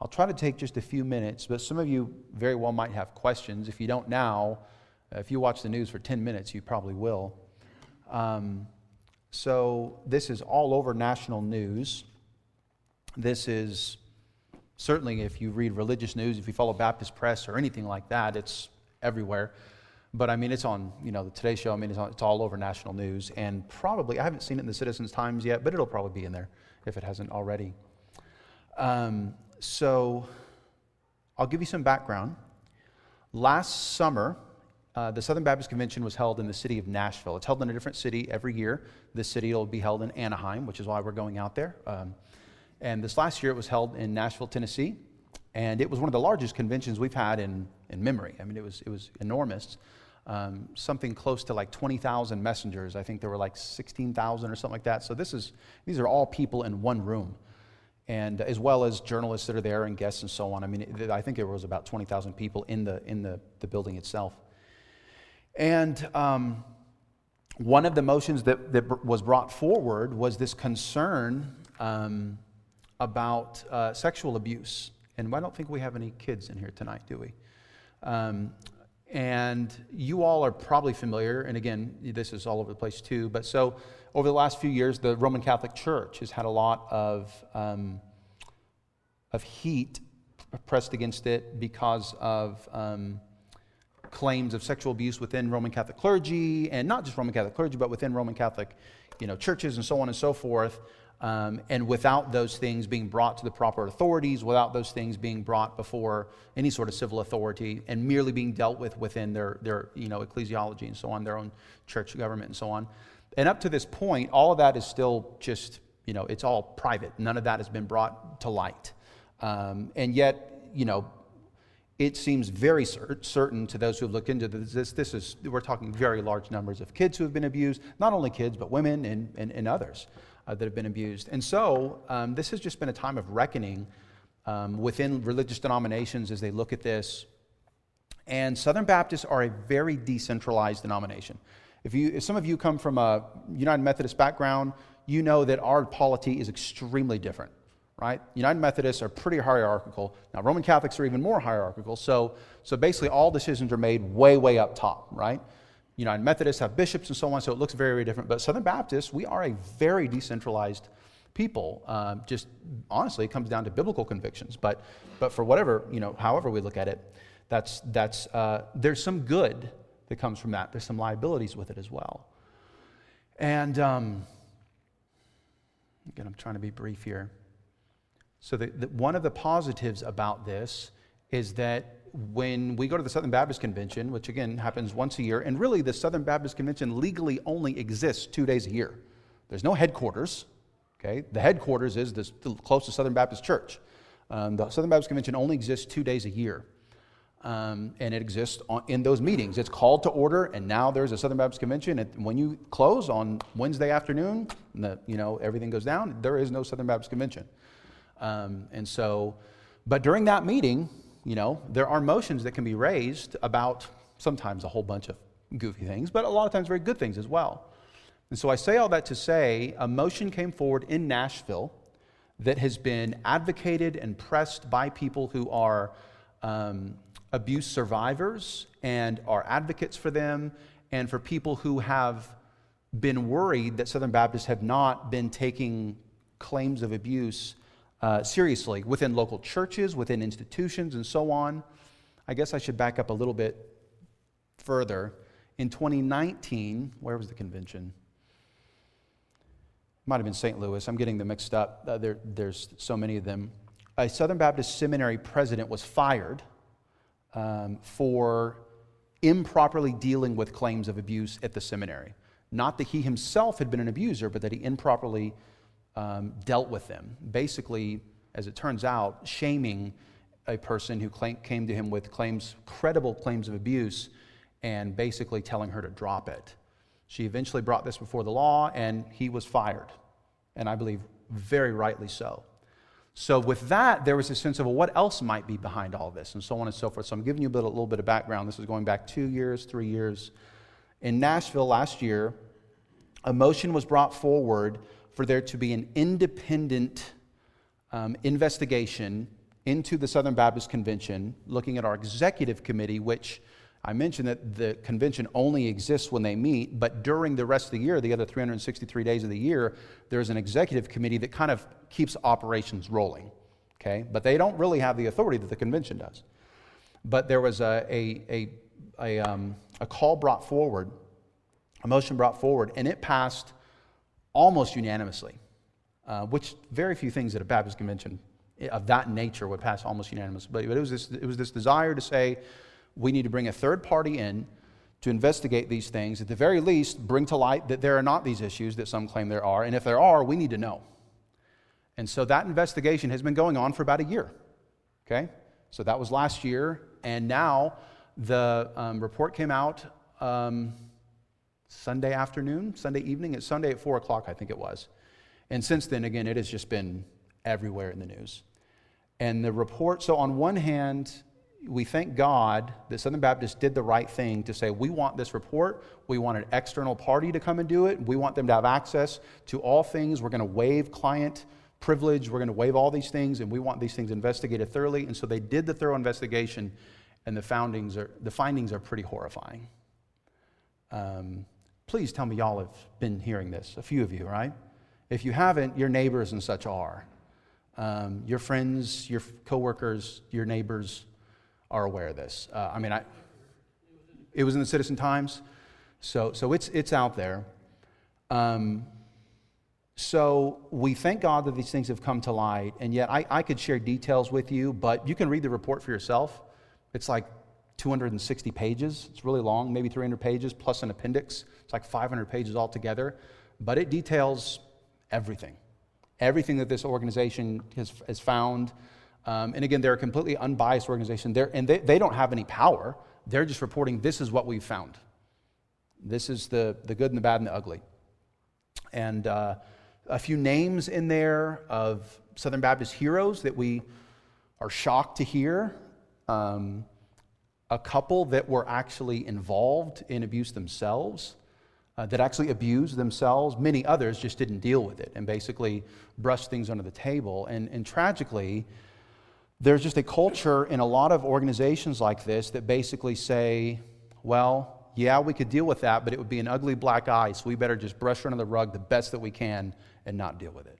I'll try to take just a few minutes, but some of you very well might have questions. If you don't now, uh, if you watch the news for 10 minutes, you probably will. Um, so, this is all over national news. This is certainly, if you read religious news, if you follow Baptist press or anything like that, it's everywhere. But I mean, it's on, you know, the Today Show. I mean, it's, on, it's all over national news. And probably, I haven't seen it in the Citizens Times yet, but it'll probably be in there if it hasn't already. Um, so I'll give you some background. Last summer, uh, the Southern Baptist Convention was held in the city of Nashville. It's held in a different city every year. This city will be held in Anaheim, which is why we're going out there. Um, and this last year it was held in Nashville, Tennessee. And it was one of the largest conventions we've had in, in memory. I mean, it was, it was enormous. Um, something close to like 20,000 messengers. I think there were like 16,000 or something like that. So this is, these are all people in one room and as well as journalists that are there and guests and so on. I mean, I think there was about 20,000 people in the, in the, the building itself. And um, one of the motions that, that was brought forward was this concern um, about uh, sexual abuse. And I don't think we have any kids in here tonight, do we? Um, and you all are probably familiar, and again, this is all over the place too, but so over the last few years, the Roman Catholic Church has had a lot of, um, of heat pressed against it because of um, claims of sexual abuse within Roman Catholic clergy, and not just Roman Catholic clergy, but within Roman Catholic you know, churches and so on and so forth. Um, and without those things being brought to the proper authorities, without those things being brought before any sort of civil authority, and merely being dealt with within their, their you know, ecclesiology and so on, their own church government and so on. And up to this point, all of that is still just, you know, it's all private. None of that has been brought to light. Um, and yet, you know, it seems very cert- certain to those who have looked into this, this, this is, we're talking very large numbers of kids who have been abused, not only kids, but women and, and, and others uh, that have been abused. And so, um, this has just been a time of reckoning um, within religious denominations as they look at this. And Southern Baptists are a very decentralized denomination. If, you, if some of you come from a United Methodist background, you know that our polity is extremely different, right? United Methodists are pretty hierarchical. Now, Roman Catholics are even more hierarchical. So, so basically, all decisions are made way, way up top, right? United Methodists have bishops and so on, so it looks very, very different. But Southern Baptists, we are a very decentralized people. Um, just honestly, it comes down to biblical convictions. But, but for whatever, you know, however we look at it, that's, that's, uh, there's some good that comes from that. There's some liabilities with it as well. And um, again, I'm trying to be brief here. So, the, the, one of the positives about this is that when we go to the Southern Baptist Convention, which again happens once a year, and really the Southern Baptist Convention legally only exists two days a year. There's no headquarters. Okay, the headquarters is the closest Southern Baptist church. Um, the Southern Baptist Convention only exists two days a year um, and it exists on, in those meetings. It's called to order, and now there's a Southern Baptist Convention. And when you close on Wednesday afternoon, the, you know everything goes down. There is no Southern Baptist Convention, um, and so, but during that meeting, you know, there are motions that can be raised about sometimes a whole bunch of goofy things, but a lot of times very good things as well. And so I say all that to say a motion came forward in Nashville that has been advocated and pressed by people who are um, abuse survivors and are advocates for them, and for people who have been worried that Southern Baptists have not been taking claims of abuse uh, seriously within local churches, within institutions, and so on. I guess I should back up a little bit further. In 2019, where was the convention? Might have been St. Louis. I'm getting them mixed up. Uh, there, there's so many of them. A Southern Baptist seminary president was fired um, for improperly dealing with claims of abuse at the seminary. Not that he himself had been an abuser, but that he improperly um, dealt with them. Basically, as it turns out, shaming a person who claim, came to him with claims, credible claims of abuse, and basically telling her to drop it. She eventually brought this before the law, and he was fired. And I believe very rightly so. So, with that, there was a sense of, well, what else might be behind all this, and so on and so forth. So, I'm giving you a, a little bit of background. This is going back two years, three years. In Nashville last year, a motion was brought forward for there to be an independent um, investigation into the Southern Baptist Convention, looking at our executive committee, which I mentioned that the convention only exists when they meet, but during the rest of the year, the other 363 days of the year, there's an executive committee that kind of keeps operations rolling. Okay? But they don't really have the authority that the convention does. But there was a, a, a, a, um, a call brought forward, a motion brought forward, and it passed almost unanimously, uh, which very few things at a Baptist convention of that nature would pass almost unanimously. But it was, this, it was this desire to say we need to bring a third party in to investigate these things. At the very least, bring to light that there are not these issues that some claim there are. And if there are, we need to know. And so that investigation has been going on for about a year. Okay? So that was last year. And now the um, report came out um, Sunday afternoon, Sunday evening. It's Sunday at 4 o'clock, I think it was. And since then, again, it has just been everywhere in the news. And the report, so on one hand, we thank God that Southern Baptists did the right thing to say, we want this report. We want an external party to come and do it. We want them to have access to all things. We're going to waive client privilege. We're going to waive all these things, and we want these things investigated thoroughly. And so they did the thorough investigation, and the, foundings are, the findings are pretty horrifying. Um, please tell me y'all have been hearing this, a few of you, right? If you haven't, your neighbors and such are. Um, your friends, your coworkers, your neighbors are aware of this. Uh, I mean, I, it was in the Citizen Times, so, so it's, it's out there. Um, so we thank God that these things have come to light, and yet I, I could share details with you, but you can read the report for yourself. It's like 260 pages. It's really long, maybe 300 pages, plus an appendix. It's like 500 pages altogether, but it details everything everything that this organization has, has found. Um, and again, they're a completely unbiased organization, they're, and they, they don't have any power. They're just reporting this is what we've found. This is the, the good and the bad and the ugly. And uh, a few names in there of Southern Baptist heroes that we are shocked to hear. Um, a couple that were actually involved in abuse themselves uh, that actually abused themselves. Many others just didn't deal with it and basically brushed things under the table. And, and tragically, there's just a culture in a lot of organizations like this that basically say, well, yeah, we could deal with that, but it would be an ugly black eye, so we better just brush it under the rug the best that we can and not deal with it.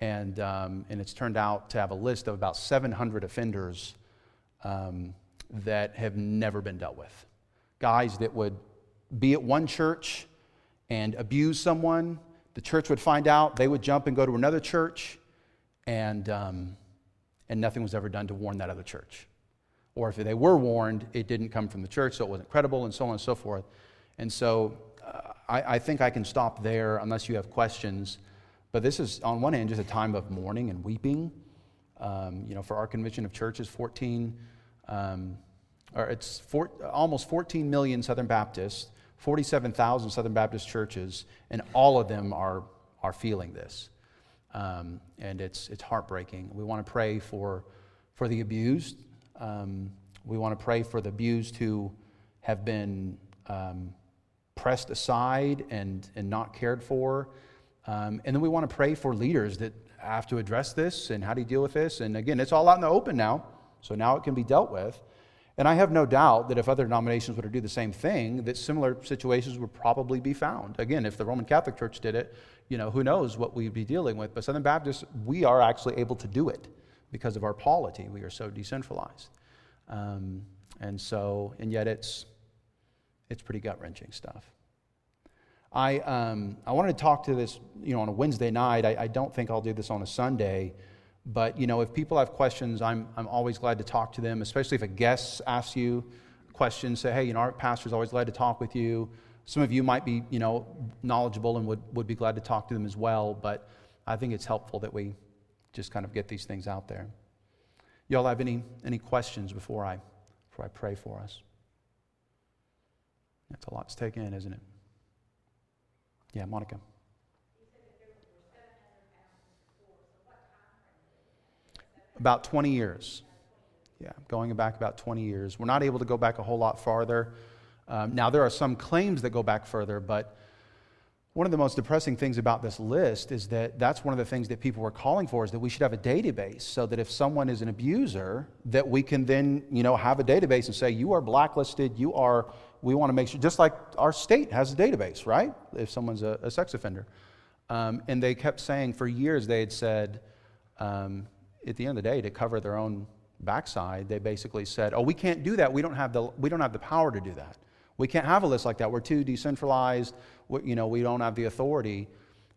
And, um, and it's turned out to have a list of about 700 offenders um, that have never been dealt with. Guys that would be at one church and abuse someone, the church would find out, they would jump and go to another church, and, um, and nothing was ever done to warn that other church. Or if they were warned, it didn't come from the church, so it wasn't credible, and so on and so forth. And so uh, I, I think I can stop there unless you have questions. But this is, on one hand, just a time of mourning and weeping. Um, you know, for our convention of churches, 14, um, or it's four, almost 14 million Southern Baptists 47,000 Southern Baptist churches, and all of them are, are feeling this. Um, and it's, it's heartbreaking. We want to pray for, for the abused. Um, we want to pray for the abused who have been um, pressed aside and, and not cared for. Um, and then we want to pray for leaders that have to address this and how do you deal with this. And again, it's all out in the open now, so now it can be dealt with. And I have no doubt that if other denominations were to do the same thing, that similar situations would probably be found. Again, if the Roman Catholic Church did it, you know, who knows what we'd be dealing with. But Southern Baptists, we are actually able to do it because of our polity. We are so decentralized. Um, and so, and yet it's, it's pretty gut wrenching stuff. I, um, I wanted to talk to this, you know, on a Wednesday night. I, I don't think I'll do this on a Sunday but you know, if people have questions, I'm, I'm always glad to talk to them, especially if a guest asks you questions, say, hey, you know, our pastor's always glad to talk with you. Some of you might be, you know, knowledgeable and would, would be glad to talk to them as well, but I think it's helpful that we just kind of get these things out there. Y'all have any, any questions before I, before I pray for us? That's a lot to take in, isn't it? Yeah, Monica. About 20 years. Yeah, going back about 20 years. We're not able to go back a whole lot farther. Um, now, there are some claims that go back further, but one of the most depressing things about this list is that that's one of the things that people were calling for is that we should have a database so that if someone is an abuser that we can then you know have a database and say you are blacklisted you are we want to make sure just like our state has a database right if someone's a, a sex offender um, and they kept saying for years they had said um, at the end of the day to cover their own backside they basically said oh we can't do that we don't have the we don't have the power to do that we can't have a list like that. We're too decentralized. We, you know, we don't have the authority.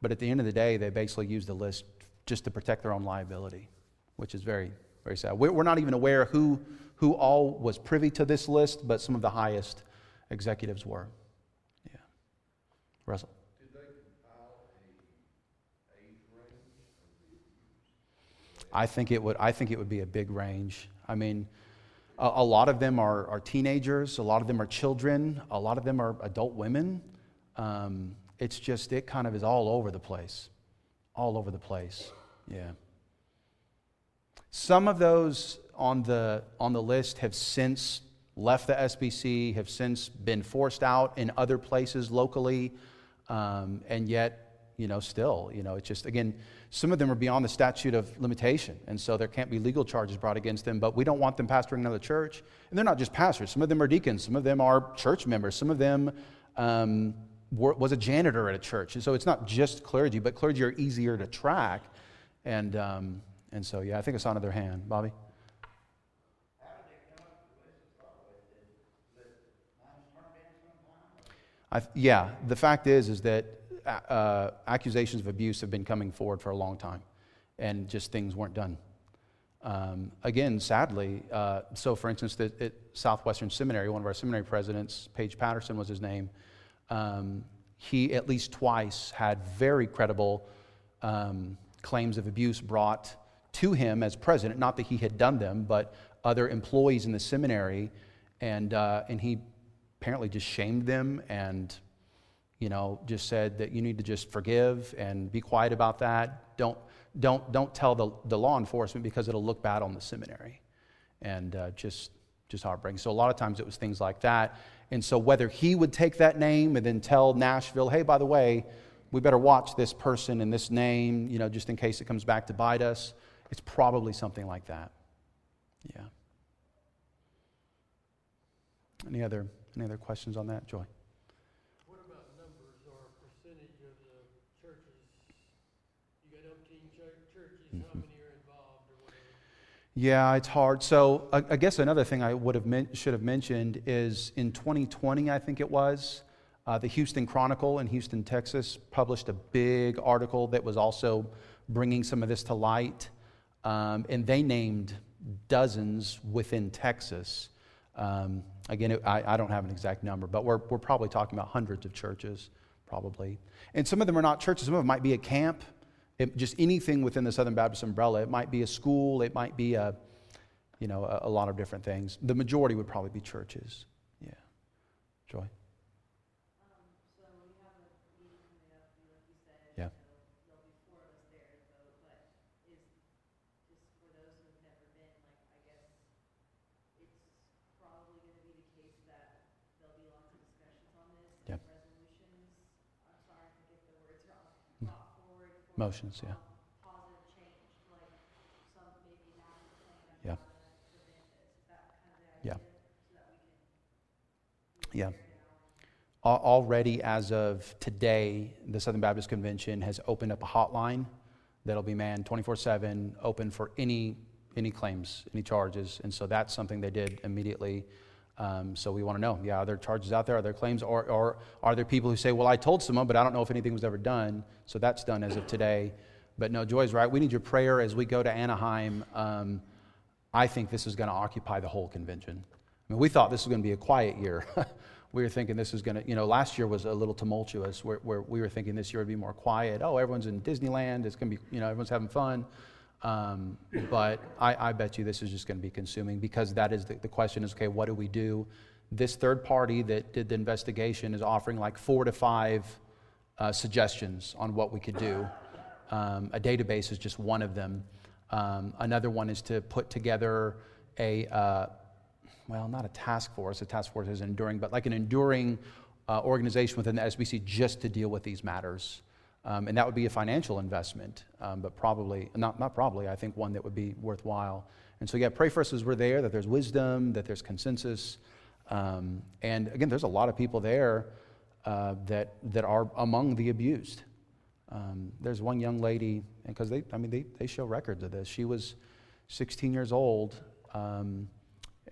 But at the end of the day, they basically used the list just to protect their own liability, which is very, very sad. We're not even aware who, who all was privy to this list, but some of the highest executives were. Yeah. Russell. I think it would. I think it would be a big range. I mean, a, a lot of them are, are, teenagers, a lot of them are children, a lot of them are adult women. Um, it's just, it kind of is all over the place. All over the place. Yeah. Some of those on the, on the list have since left the SBC, have since been forced out in other places locally, um, and yet, you know, still, you know, it's just, again, some of them are beyond the statute of limitation, and so there can't be legal charges brought against them, but we don't want them pastoring another church. And they're not just pastors, some of them are deacons, some of them are church members, some of them um, were, was a janitor at a church. And so it's not just clergy, but clergy are easier to track. And, um, and so, yeah, I think it's on their hand. Bobby? I, yeah, the fact is, is that uh, accusations of abuse have been coming forward for a long time, and just things weren't done. Um, again, sadly, uh, so for instance, the, at Southwestern Seminary, one of our seminary presidents, Paige Patterson was his name, um, he at least twice had very credible um, claims of abuse brought to him as president. Not that he had done them, but other employees in the seminary, and, uh, and he apparently just shamed them and you know, just said that you need to just forgive and be quiet about that. Don't, don't, don't tell the, the law enforcement because it'll look bad on the seminary. And uh, just, just heartbreaking. So a lot of times it was things like that. And so whether he would take that name and then tell Nashville, hey, by the way, we better watch this person and this name, you know, just in case it comes back to bite us, it's probably something like that. Yeah. Any other, any other questions on that, Joy? Yeah, it's hard. So I, I guess another thing I would have men- should have mentioned is in 2020, I think it was, uh, the Houston Chronicle in Houston, Texas, published a big article that was also bringing some of this to light, um, and they named dozens within Texas. Um, again, it, I, I, don't have an exact number, but we're, we're probably talking about hundreds of churches, probably. And some of them are not churches, some of them might be a camp. It, just anything within the Southern Baptist umbrella. It might be a school, it might be a, you know, a, a lot of different things. The majority would probably be churches. Yeah. Joy. Yeah. Motions, yeah. Yeah. Yeah. Yeah. Already, as of today, the Southern Baptist Convention has opened up a hotline that'll be manned 24 7, open for any, any claims, any charges. And so that's something they did immediately. Um, so we want to know, yeah, are there charges out there? Are there claims? Or, or are there people who say, well, I told someone, but I don't know if anything was ever done? So that's done as of today. But no, Joy's right. We need your prayer as we go to Anaheim. Um, I think this is going to occupy the whole convention. I mean, we thought this was going to be a quiet year. we were thinking this is going to, you know, last year was a little tumultuous where, where we were thinking this year would be more quiet. Oh, everyone's in Disneyland. It's going to be, you know, everyone's having fun. Um, but I, I, bet you this is just going to be consuming because that is the, the, question is okay, what do we do? This third party that did the investigation is offering like four to five uh, suggestions on what we could do. Um, a database is just one of them. Um, another one is to put together a, uh, well, not a task force, a task force is enduring, but like an enduring uh, organization within the SBC just to deal with these matters. Um, and that would be a financial investment, um, but probably, not, not probably, I think one that would be worthwhile. And so, yeah, pray for us as we're there, that there's wisdom, that there's consensus. Um, and again, there's a lot of people there uh, that, that are among the abused. Um, there's one young lady, because they, I mean, they, they show records of this. She was 16 years old, um,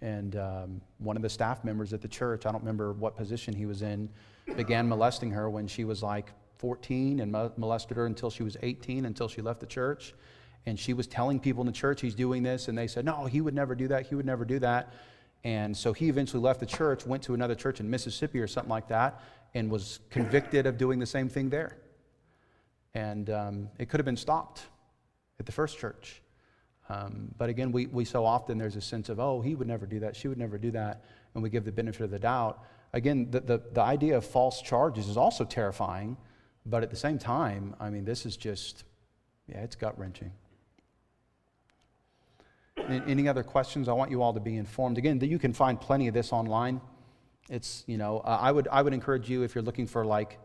and um, one of the staff members at the church, I don't remember what position he was in, began molesting her when she was like 14 and molested her until she was 18, until she left the church. And she was telling people in the church he's doing this, and they said, No, he would never do that. He would never do that. And so he eventually left the church, went to another church in Mississippi or something like that, and was convicted of doing the same thing there. And um, it could have been stopped at the first church. Um, but again, we, we so often there's a sense of, oh, he would never do that, she would never do that, and we give the benefit of the doubt. Again, the, the, the idea of false charges is also terrifying but at the same time, I mean, this is just, yeah, it's gut wrenching. Any other questions? I want you all to be informed. Again, you can find plenty of this online. It's, you know, uh, I, would, I would encourage you if you're looking for, like,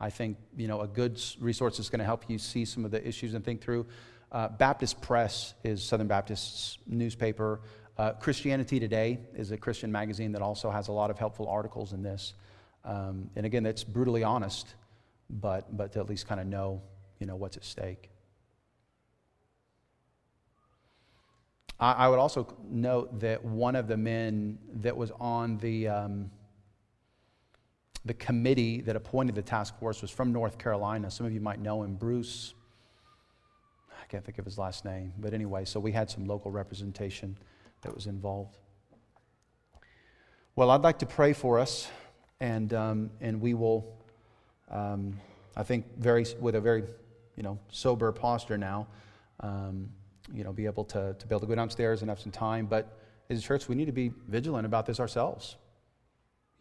I think, you know, a good resource that's going to help you see some of the issues and think through. Uh, Baptist Press is Southern Baptist's newspaper. Uh, Christianity Today is a Christian magazine that also has a lot of helpful articles in this. Um, and again, that's brutally honest but, but to at least kind of know, you know, what's at stake. I, I would also note that one of the men that was on the, um, the committee that appointed the task force was from North Carolina. Some of you might know him, Bruce. I can't think of his last name. But anyway, so we had some local representation that was involved. Well, I'd like to pray for us, and, um, and we will um, I think very with a very you know sober posture now, um, you know, be able to to be able to go downstairs and have some time. But as a church, we need to be vigilant about this ourselves.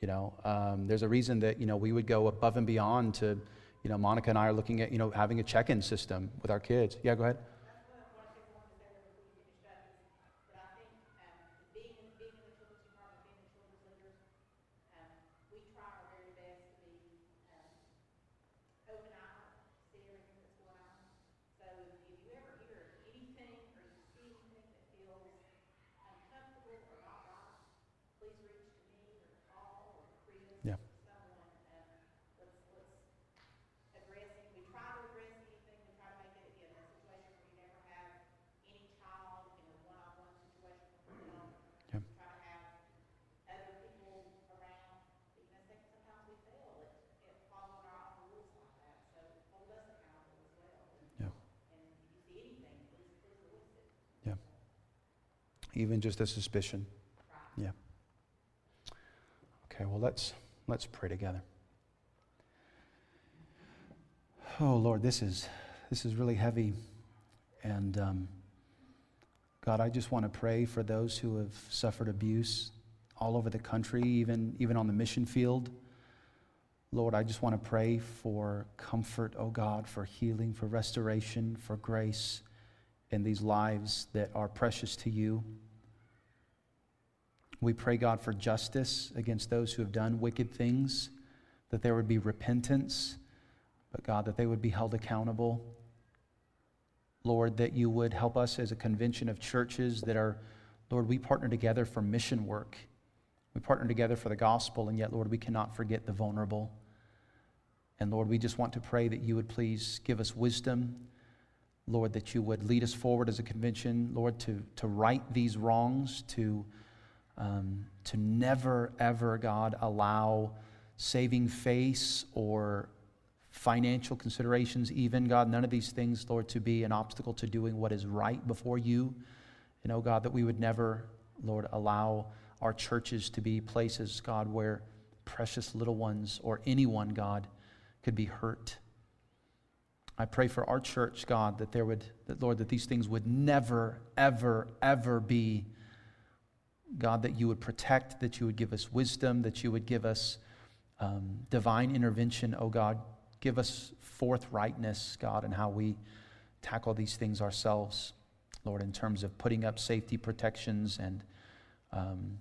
You know, um, there's a reason that you know we would go above and beyond to, you know, Monica and I are looking at you know having a check-in system with our kids. Yeah, go ahead. Even just a suspicion. Yeah. Okay, well, let's, let's pray together. Oh, Lord, this is, this is really heavy. And um, God, I just want to pray for those who have suffered abuse all over the country, even, even on the mission field. Lord, I just want to pray for comfort, oh God, for healing, for restoration, for grace in these lives that are precious to you. We pray, God, for justice against those who have done wicked things, that there would be repentance, but God, that they would be held accountable. Lord, that you would help us as a convention of churches that are, Lord, we partner together for mission work. We partner together for the gospel, and yet, Lord, we cannot forget the vulnerable. And Lord, we just want to pray that you would please give us wisdom. Lord, that you would lead us forward as a convention, Lord, to, to right these wrongs, to um, to never, ever, God, allow saving face or financial considerations, even, God, none of these things, Lord, to be an obstacle to doing what is right before you. And, oh, God, that we would never, Lord, allow our churches to be places, God, where precious little ones or anyone, God, could be hurt. I pray for our church, God, that there would, that Lord, that these things would never, ever, ever be God, that you would protect, that you would give us wisdom, that you would give us um, divine intervention, oh God. Give us forthrightness, God, in how we tackle these things ourselves, Lord, in terms of putting up safety protections and, um,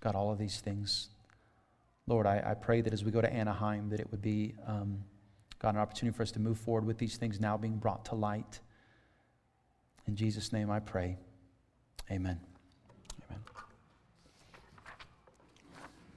God, all of these things. Lord, I, I pray that as we go to Anaheim, that it would be, um, God, an opportunity for us to move forward with these things now being brought to light. In Jesus' name I pray. Amen.